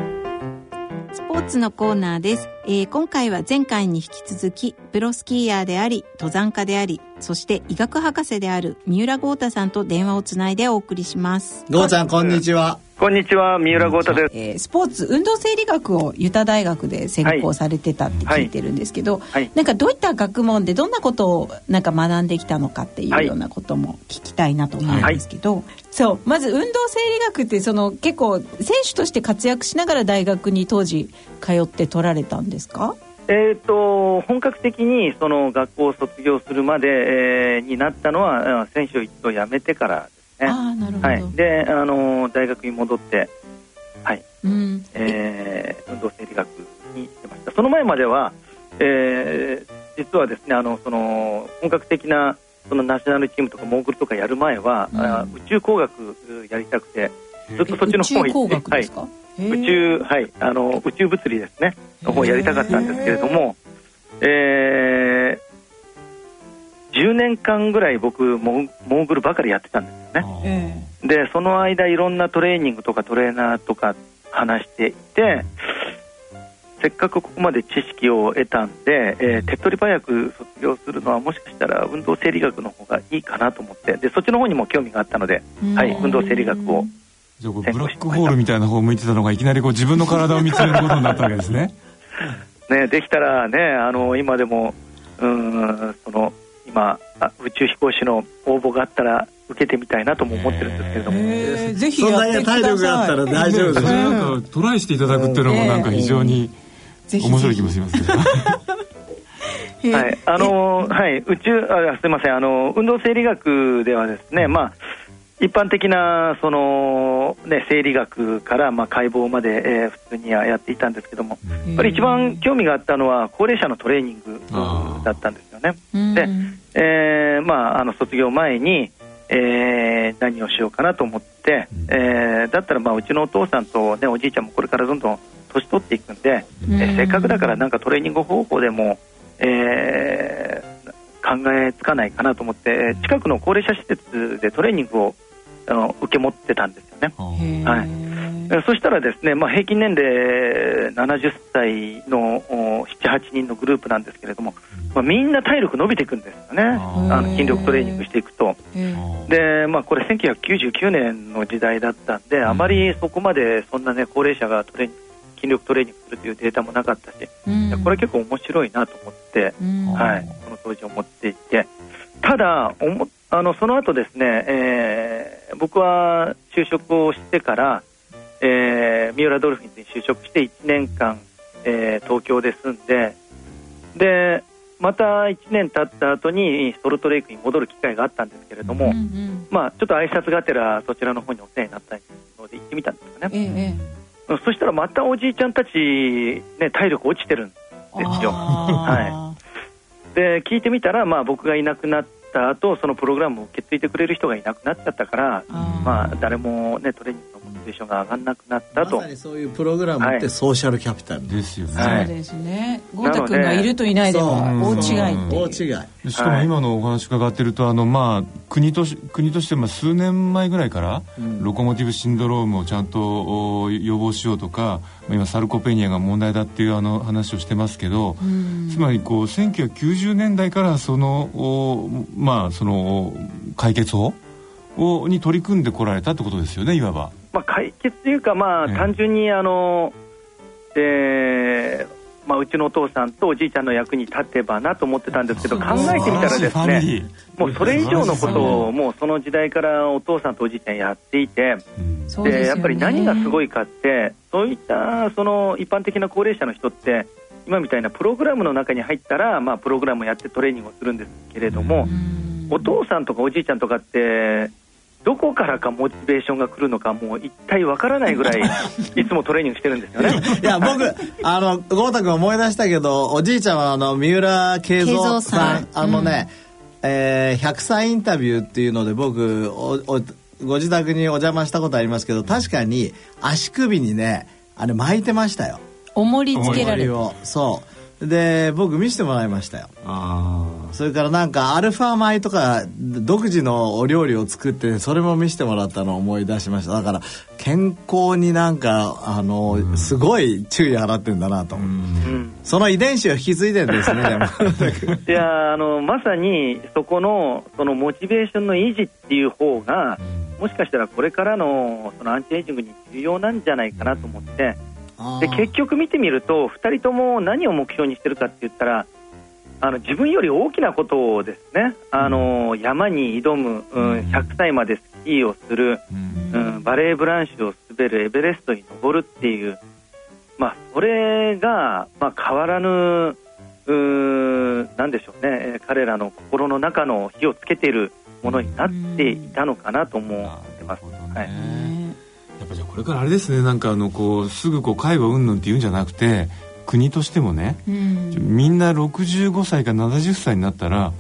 スポーツのコーナーです、えー、今回は前回に引き続きプロスキーヤーであり登山家でありそして医学博士である三浦豪太さんと電話をつないでお送りします。豪ちゃんこんにちはここんにちは、三浦豪太です。えー、スポーツ運動生理学をユタ大学で専攻されてたって聞いてるんですけど、はい。はい、なんかどういった学問でどんなことをなんか学んできたのかっていうようなことも聞きたいなと思うんですけど、はい、そうまず運動生理学ってその結構選手として活躍しながら大学に当時通って取られたんですか？えーと、本格的にその学校を卒業するまで、えー、になったのは選手を一度辞めてからね。あなるほど。はい、で、あの大学に戻って、はい、うん、えー、運動生理学にしてました。その前までは、えー、実はですね、あのその本格的なそのナショナルチームとかモーグルとかやる前は、うん、宇宙工学やりたくて、ずっとそっちの方に行って、はい、宇宙はい。あの宇宙物理ですね。の方やりたかったんですけれども、えー、10年間ぐらい僕モーグルばかりやってたんですね。でその間いろんなトレーニングとかトレーナーとか話していてせっかくここまで知識を得たんで、えー、手っ取り早く卒業するのはもしかしたら運動生理学の方がいいかなと思って。でそっちの方にも興味があったので、はい、運動生理学を。じゃあブラックホールみたいな方を向いてたのがいきなりこう自分の体を見つめることになったわけですね。ねできたらねあの今でもうんその今宇宙飛行士の応募があったら受けてみたいなとも思ってるんですけれども、えー、ぜひやってください体力があったら大丈夫です、なん。かトライしていただくっていうのもなんか非常に面白い気もしますけど、はい、あのはい、宇宙あすみません。あの運動生理学ではですね、まあ一般的なその、ね、生理学から、まあ、解剖まで、えー、普通にはやっていたんですけども、やっぱり一番興味があったのは高齢者のトレーニングだったんですよね。で、えーまあ、あの卒業前に、えー、何をしようかなと思って、えー、だったらまあうちのお父さんと、ね、おじいちゃんもこれからどんどん年取っていくんで、えー、せっかくだからなんかトレーニング方法でも、えー、考えつかないかなと思って近くの高齢者施設でトレーニングをあの受け持ってたんですよね。はい。そしたらですね、まあ、平均年齢70歳の78人のグループなんですけれども、まあ、みんな体力伸びていくんですよね。あの筋力トレーニングしていくと。で、まあ、これ1999年の時代だったんであまりそこまでそんなね高齢者がトレ筋力トレーニングするというデータもなかったし、これ結構面白いなと思って、はい、その当時思っていて。ただおもあのその後ですね、えー、僕は就職をしてからえー、三浦ドルフィンズに就職して1年間、えー、東京で住んででまた1年経った後にソルトレイクに戻る機会があったんですけれども、うんうん、まあ、ちょっと挨拶がてらそちらの方にお世話になったので行ってみたんですよね、ええ、そしたらまたおじいちゃんたち、ね、体力落ちてるんですよ。はい、で聞いてみたら、まあ、僕がいなくなった後そのプログラムを受け継いでくれる人がいなくなっちゃったからまあ、誰も、ね、トレーニングテーションが上がらなくなったと。まさにそういうプログラムってソーシャルキャピタル、ですよね、はい、そうですね。豪太君がいるといないでも大違い大違い。しかも今のお話伺ってるとあの、まあ、国と国としても数年前ぐらいから、うん、ロコモティブシンドロームをちゃんと予防しようとか今サルコペニアが問題だっていうあの話をしてますけど、うん、つまりこう1990年代からそのまあその解決法をに取り組んでこられたってことですよねいわば。まあ、解決というか、まあ、単純にあの、えーまあ、うちのお父さんとおじいちゃんの役に立てばなと思ってたんですけど考えてみたらですねもうそれ以上のことをもうその時代からお父さんとおじいちゃんやっていて、でやっぱり何がすごいかってそういったその一般的な高齢者の人って今みたいなプログラムの中に入ったら、まあ、プログラムをやってトレーニングをするんですけれどもお父さんとかおじいちゃんとかってどこからかモチベーションが来るのかもう一体わからないぐらい いつもトレーニングしてるんですよね。いや僕あの豪太君思い出したけどおじいちゃんはあの三浦慶三さんあのね、うん、えー、100歳インタビューっていうので僕おおご自宅にお邪魔したことありますけど確かに足首にねあれ巻いてましたよ。重りつけられるそうで僕見せてもらいましたよ。それからなんかアルファ米とか独自のお料理を作ってそれも見せてもらったのを思い出しました。だから健康になんかあのすごい注意払ってんだなと。その遺伝子を引き継いでんですね いやあのまさにそこのそのモチベーションの維持っていう方がもしかしたらこれからのそのアンチエイジングに重要なんじゃないかなと思って、で結局見てみると2人とも何を目標にしてるかって言ったらあの自分より大きなことをですね。あの、山に挑む、うん、100歳までスキーをする、うん、バレーブランシュを滑るエベレストに登るっていう、まあ、それが、まあ、変わらぬうなんでしょうね。彼らの心の中の火をつけているものになっていたのかなと思ってます。はいじゃあこれからあれですねなんかあのこうすぐこう介護云々っていうんじゃなくて国としてもね、うん、みんな65歳か70歳になったら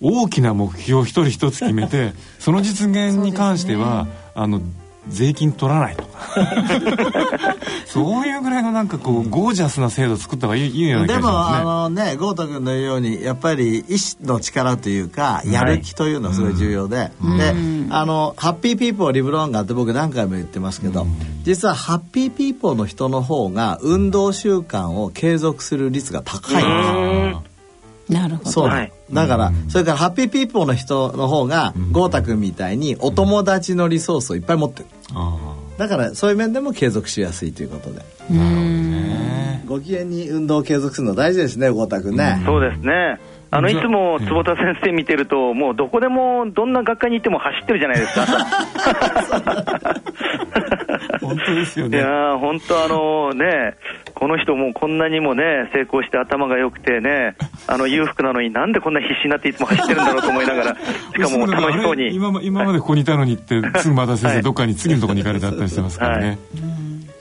大きな目標を一人一つ決めてその実現に関しては、ね、あの税金取らないとか。そういうぐらいのなんかこうゴージャスな制度作った方がいいような気がしますね。でもあのね豪太君の言うようにやっぱり意志の力というかやる気というのはすごい重要で、はい、であの happy people live longer って僕何回も言ってますけど実はハッピーピーポーの人の方が運動習慣を継続する率が高い。ん。ですなるほど。そう、はい、だから、それからハッピーピーポーの人の方が豪太君みたいにお友達のリソースをいっぱい持ってる、だからそういう面でも継続しやすいということで。なるほどね。ご機嫌に運動を継続するの大事ですね豪太君ね、そうですねあのいつも坪田先生見てると、もうどこでもどんな学科に行っても走ってるじゃないですか。本当ですよね。いや本当あのね、この人もこんなにもね、成功して頭が良くてね、あの裕福なのになんでこんな必死になっていつも走ってるんだろうと思いながら、しかも楽しそうに。今今までここにいたのにって、すぐまた先生、どっかに次のところに行かれてあったりしてますからね。はい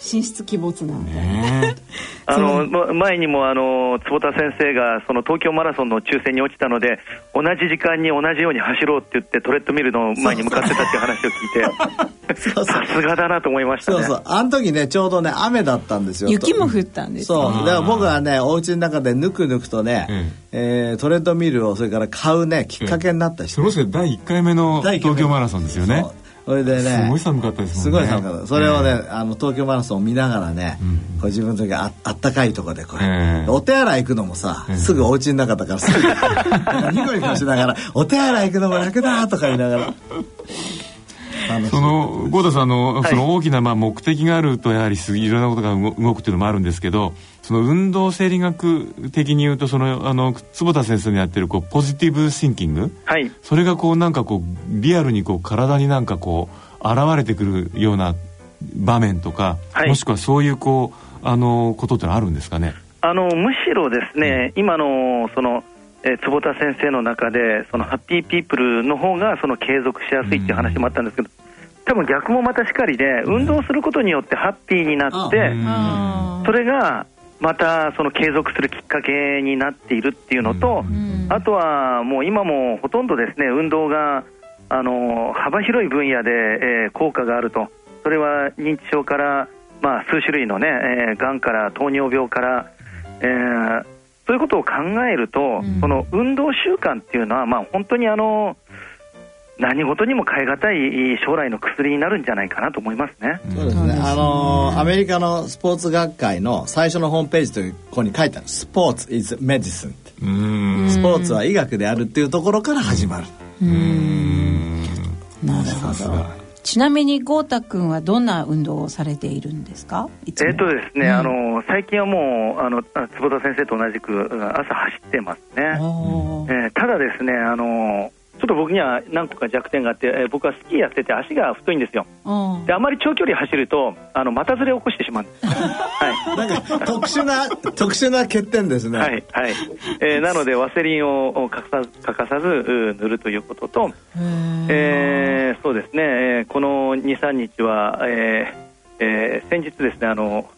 神出鬼没なんで、ね、あの前にもあの坪田先生がその東京マラソンの抽選に落ちたので同じ時間に同じように走ろうって言ってトレッドミルの前に向かってたっていう話を聞いて さすがだなと思いました、ね、そうそう。あの時ねちょうどね雨だったんですよ。雪も降ったんですそう。だから僕はねお家の中でぬくぬくとね、うん、えー、トレッドミルをそれから買うねきっかけになった人、うん、それ第1回目の東京マラソンですよねそれでねすごい寒かったですもんね。すごい寒かった。それをね、あの東京マラソンを見ながらね、うん、こう自分の時ああったかいとこでこれ、えー、お手洗い行くのもさ、えー、すぐお家の中だからすぐ ニコニコしながら「お手洗い行くのも楽だ」とか言いながら。その郷田さんのその大きなまあ目的があるとやはりいろんなことが動くというのもあるんですけどその運動生理学的に言うとそのあの坪田先生のやってるこうポジティブシンキング、はい、それがこうなんかこうリアルにこう体になんかこう現れてくるような場面とか、はい、もしくはそういうこうあのことってのあるんですかね？あのむしろですね、うん、今のそのえ坪田先生の中でそのハッピーピープルの方がその継続しやすいっていう話もあったんですけど、多分逆もまたしかりで、運動することによってハッピーになって、それがまたその継続するきっかけになっているっていうのと、あとはもう今もほとんどですね運動があの幅広い分野で、えー、効果があると、それは認知症から、まあ、数種類のね、えー、がんから糖尿病から、えー、そういうことを考えると、うん、その運動習慣っていうのは、まあ、本当にあの何事にも変え難い将来の薬になるんじゃないかなと思いますね。そうですね。あのー、アメリカのスポーツ学会の最初のホームページというここに書いてあるスポーツ is medicine スポーツは医学であるっていうところから始まる。なるほど。ちなみに豪太君はどんな運動をされているんですか？えっとですね、うん、あの最近はもうあの坪田先生と同じく朝走ってますね、えー、ただですねあのちょっと僕には何個か弱点があって、えー、僕はスキーやってて足が太いんですよ。であまり長距離走るとあの股ずれを起こしてしまうんです。はい。なんか特殊な特殊な欠点ですね。はいはい。えー、なのでワセリンを欠かさ欠かさず塗るということと、えー、そうですね。この2、3日は、えーえー、先日ですねあの。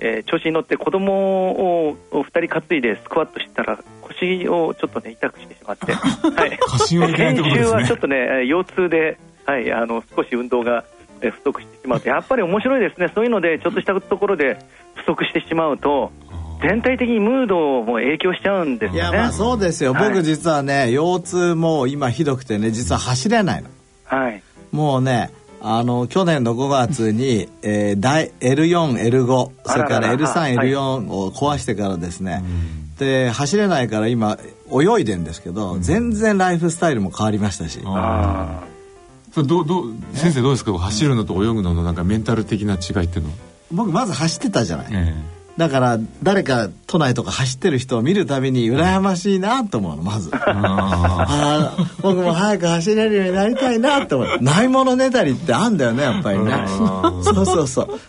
えー、調子に乗って子供を2人担いでスクワットしたら腰をちょっとね痛くしてしまって、はい、先週 はちょっとね腰痛で、はい、あの少し運動が不足してしまう。とやっぱり面白いですね。そういうのでちょっとしたところで不足してしまうと全体的にムードも影響しちゃうんですよね。いやまあそうですよ、はい、僕実はね腰痛も今ひどくてね実は走れないの。はい。もうねあの去年の5月に、えー、L4L5 それから L3L4 を壊してからですね、で走れないから今泳いでんですけど、うん、全然ライフスタイルも変わりましたし。それどど先生どうですか？走るのと泳ぐののなんかメンタル的な違いっていうの僕まず走ってたじゃない、ええ。だから誰か都内とか走ってる人を見るたびに羨ましいなと思うのまず。あ僕も早く走れるようになりたいなと思う。ないものねだりってあんだよねやっぱりね。そうそうそう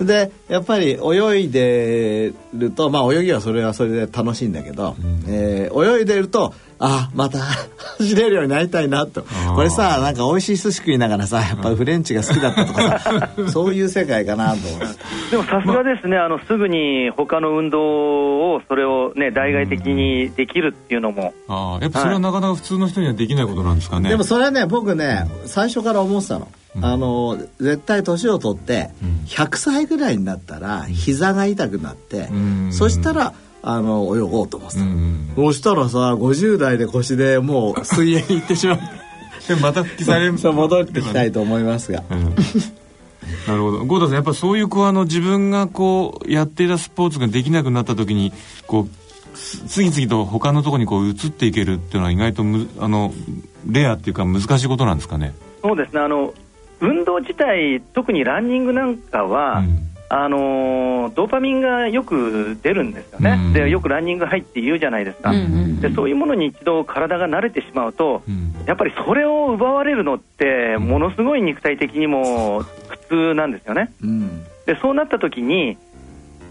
でやっぱり泳いでるとまあ泳ぎはそれはそれで楽しいんだけど、うん、えー、泳いでるとあまた走れるようになりたいなと。これさなんか美味しい寿司食いながらさやっぱフレンチが好きだったとかさ そういう世界かなと思う。でもさすがですね、あ。のすぐに他の運動をそれをね代替的にできるっていうのも、ああやっぱそれはなかなか普通の人にはできないことなんですかね、でもそれはね僕ね最初から思ってたの、あの絶対年を取って100歳ぐらいになったら膝が痛くなって、そしたらあの泳ごうと思ってた、うん、そしたらさ50代で腰でもう 水泳に行ってしまう。でまた復帰される。そう戻ってきたいと思いますが、うん、なるほど。豪太さんやっぱそういうこうあの自分がこうやっていたスポーツができなくなった時にこう次々と他のところにこう移っていけるっていうのは意外とむあのレアっていうか難しいことなんですかね。そうですね。あの運動自体特にランニングなんかは、うんあのドーパミンがよく出るんですよね、うん、でよくランニング入って言うじゃないですか、うんうん、でそういうものに一度体が慣れてしまうと、うん、やっぱりそれを奪われるのって、ものすごい肉体的にも苦痛なんですよね。うん、でそうなった時に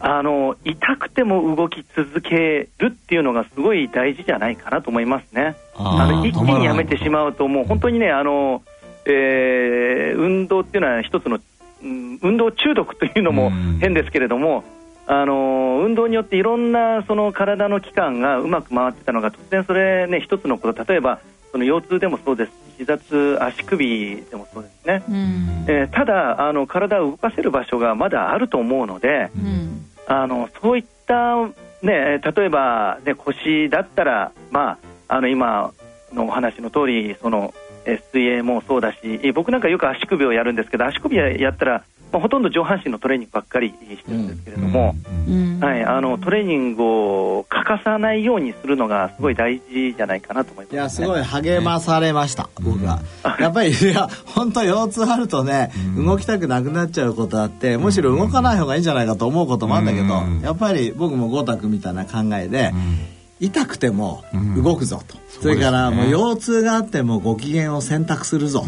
あの痛くても動き続けるっていうのがすごい大事じゃないかなと思いますね。あの一気にやめてしまうともう本当にねあの、えー、運動っていうのは一つの運動中毒というのも変ですけれども、あの運動によっていろんなその体の器官がうまく回ってたのが突然それね一つのこと。例えばその腰痛でもそうです膝痛足首でもそうですね、うん、えー、ただあの体を動かせる場所がまだあると思うので、うん、あのそういったね例えばね腰だったらまああの今のお話の通りその水泳もそうだし僕なんかよく足首をやるんですけど足首やったら、まあ、ほとんど上半身のトレーニングばっかりしてるんですけれども、はい、あのトレーニングを欠かさないようにするのがすごい大事じゃないかなと思います、ね、いやすごい励まされました、僕は、やっぱりいや本当腰痛あるとね、動きたくなくなっちゃうことあってむしろ動かない方がいいんじゃないかと思うこともあるんだけど、やっぱり僕も豪太君みたいな考えで、痛くても動くぞと、うん、それからもう腰痛があってもご機嫌を選択するぞ。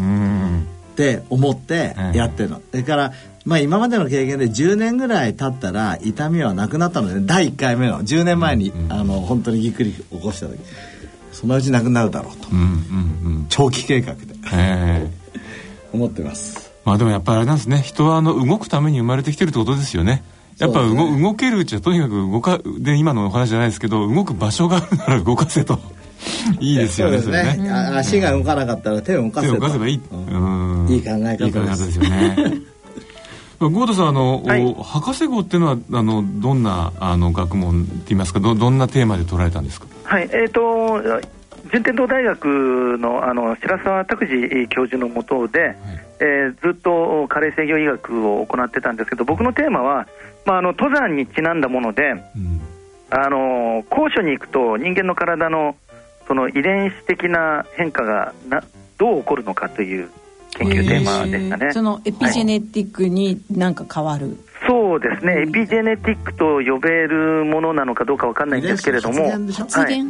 って思ってやってるの、それからまあ今までの経験で10年ぐらい経ったら痛みはなくなったので第1回目の。10年前に、うん、あの本当にぎっくり起こした時。そのうちなくなるだろうと、長期計画で。思ってます。まあでもやっぱりあれなんですね。人はあの動くために生まれてきてるってことですよねやっぱ動ね、動けるうちはとにかく動かで今のお話じゃないですけど動く場所があるなら動かせと いいですよね。そうですね。足が動かなかったら手を動かせ手を動かせばいい。うん、いい考え方いい考え方ですよね。ゴードさんあの、はい、博士号っていうのはあのどんなあの学問って言いますか？どどんなテーマで取られたんですか？はいえっ、ー、と順天堂大学のあの白沢拓司教授のもとで、はい、えー、ずっと加齢制御医学を行ってたんですけど僕のテーマはまあ、あの登山にちなんだもので、うん、あの高所に行くと人間の体のその遺伝子的な変化がなどう起こるのかという研究テーマでしたね。そのエピジェネティックになんか変わる、はい、そうですね、エピジェネティックと呼べるものなのかどうかわかんないんですけれども、発はい、あ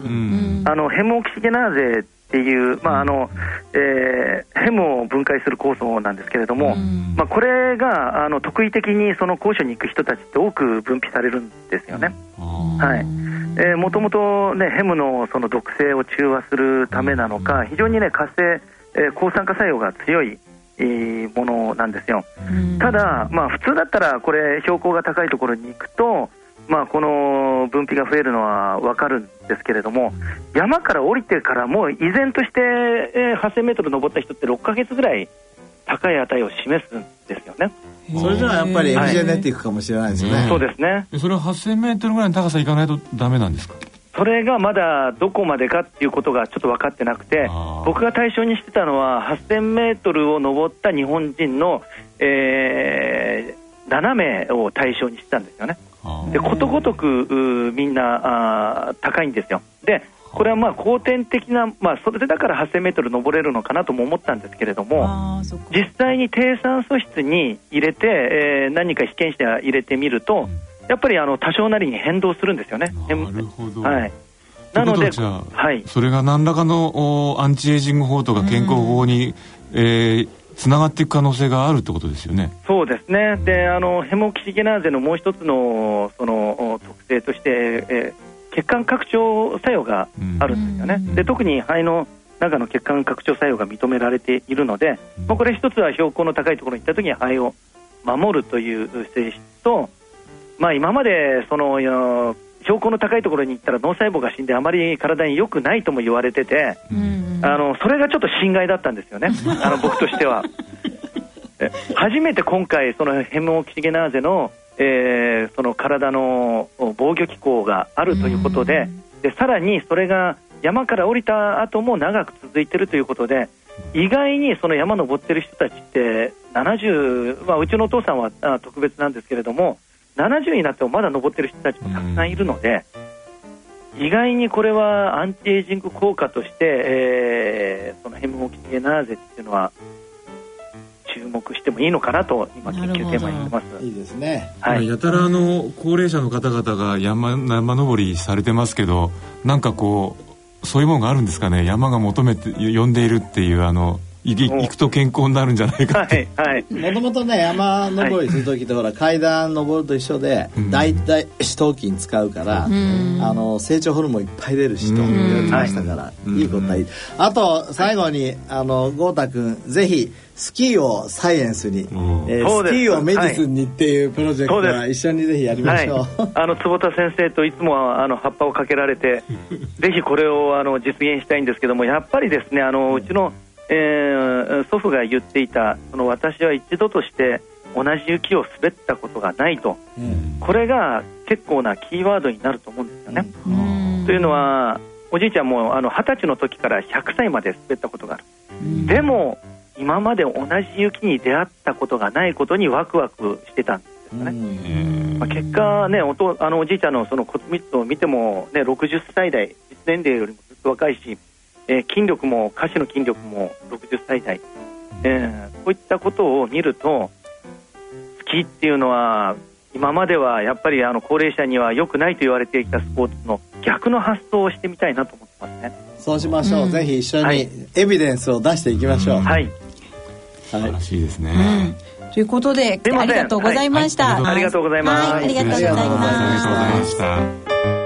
のヘモオキシゲナーゼっていう、まああのえー、ヘムを分解する酵素なんですけれども、まあ、これがあの特異的にその高所に行く人たちって多く分泌されるんですよね。はい。えー、もともと、ね、ヘムのその毒性を中和するためなのか、非常に、ね、活性、えー、抗酸化作用が強いものなんですよ。ただ、まあ、普通だったらこれ標高が高いところに行くとまあ、この分泌が増えるのは分かるんですけれども、山から降りてからも依然として、えー、8000メートル登った人って6か月ぐらい高い値を示すんですよね。それじゃやっぱりエピジェネティックかもしれないですね。はい、そうですね。それは8000メートルぐらいの高さいかないとダメなんですか？それがまだどこまでかっていうことがちょっと分かってなくて、僕が対象にしてたのは8000メートルを登った日本人の、えー、7名を対象にしてたんですよね。でことごとくみんなあ高いんですよ。でこれはまあ後天的な、まあ、それでだから8000メートル登れるのかなとも思ったんですけれども、実際に低酸素室に入れて、えー、何か被験者入れてみると、やっぱりあの多少なりに変動するんですよね。なるほど。はい。なので、はい、それが何らかのアンチエイジング法とか健康法に、えー、つながっていく可能性があるってことですよね。そうですね。で、あのヘモキシゲナーゼのもう一つのその特性として、えー血管拡張作用があるんですよね、で特に肺の中の血管拡張作用が認められているので、まあ、これ一つは標高の高いところに行った時に肺を守るという性質と、まあ、今までその標高の高いところに行ったら脳細胞が死んであまり体に良くないとも言われてて、あのそれがちょっと心外だったんですよね。あの 僕としては。初めて今回そのヘモキシゲナーゼのえー、その体の防御機構があるということででさらにそれが山から降りた後も長く続いているということで意外にその山登ってる人たちって70、まあ、うちのお父さんは特別なんですけれども70になってもまだ登ってる人たちもたくさんいるので意外にこれはアンチエイジング効果として、えー、そのヘムモキシゲナーゼっていうのは注目してもいいのかなと今研究テーマにしてます。いいですね、はい、やたらあの高齢者の方々が山山登りされてますけどなんかこうそういうものがあるんですかね。山が求めて呼んでいるっていうあの行くと健康になるんじゃないかって。もともとね山登りする時ってほら階段登ると一緒で大体四頭筋使うから、あの成長ホルモンいっぱい出るしと言われてましたから、い。いことはいい。あと最後にあの豪太君ぜひスキーをサイエンスに、えー、スキーをメディスンにっていうプロジェクトは一緒にぜひやりましょう、はい、あの坪田先生といつもあの葉っぱをかけられて ぜひこれをあの実現したいんですけどもやっぱりですねあのうちの、えー、祖父が言っていたその私は一度として同じ雪を滑ったことがないと、うん、これが結構なキーワードになると思うんですよね。というのはおじいちゃんも二十歳の時から100歳まで滑ったことがある。でも今まで同じ雪に出会ったことがないことにワクワクしてたんですよね。まあ、結果ねおとあのおじいちゃんのその骨密度を見ても、ね、60歳代実年齢よりもずっと若いし、えー、筋力も下肢の筋力も60歳代、えー、こういったことを見るとスキーっていうのは今まではやっぱりあの高齢者には良くないと言われていたスポーツの逆の発想をしてみたいなと思ってますね。そうしましょう、うん、ぜひ一緒にエビデンスを出していきましょう。はい。素晴らしいですね、うん、ということでありがとうございました、はい、ありがとうございます、はい、ありがとうございました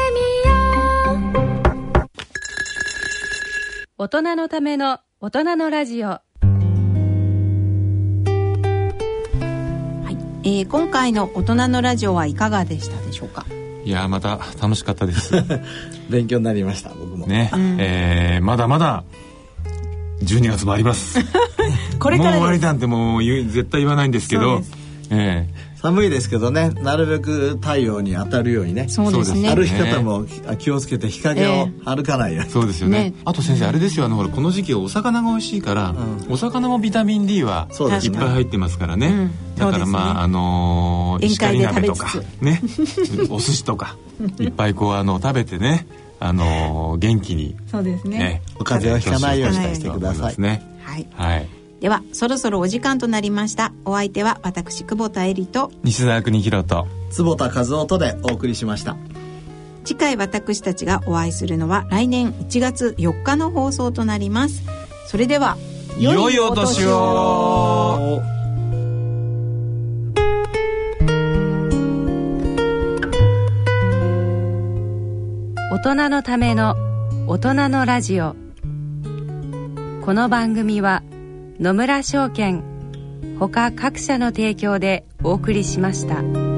大人のための大人のラジオ、はい。えー、今回の大人のラジオはいかがでしたでしょうか？いやまた楽しかったです。勉強になりました僕も。ね、うん、えー、まだまだ12月もあります。これからもう終わりなんてもう絶対言わないんですけどええー寒いですけどねなるべく太陽に当たるようにね。そうですね。歩き方も気をつけて日陰を歩かないように、そうですよね。あと先生あれですよあのほらこの時期お魚が美味しいから、お魚もビタミン D はいっぱい入ってますからね。だからまああの石狩鍋とかね。お寿司とかいっぱいこうあの食べてねあの元気にそうですね。お風邪をひかないようにしてください。ね。はい、はいではそろそろお時間となりました。お相手は私久保田恵里と西澤邦弘と坪田和夫とでお送りしました。次回私たちがお会いするのは来年1月4日の放送となります。それでは良いお年を。大人のための大人のラジオ。この番組は野村証券ほか各社の提供でお送りしました。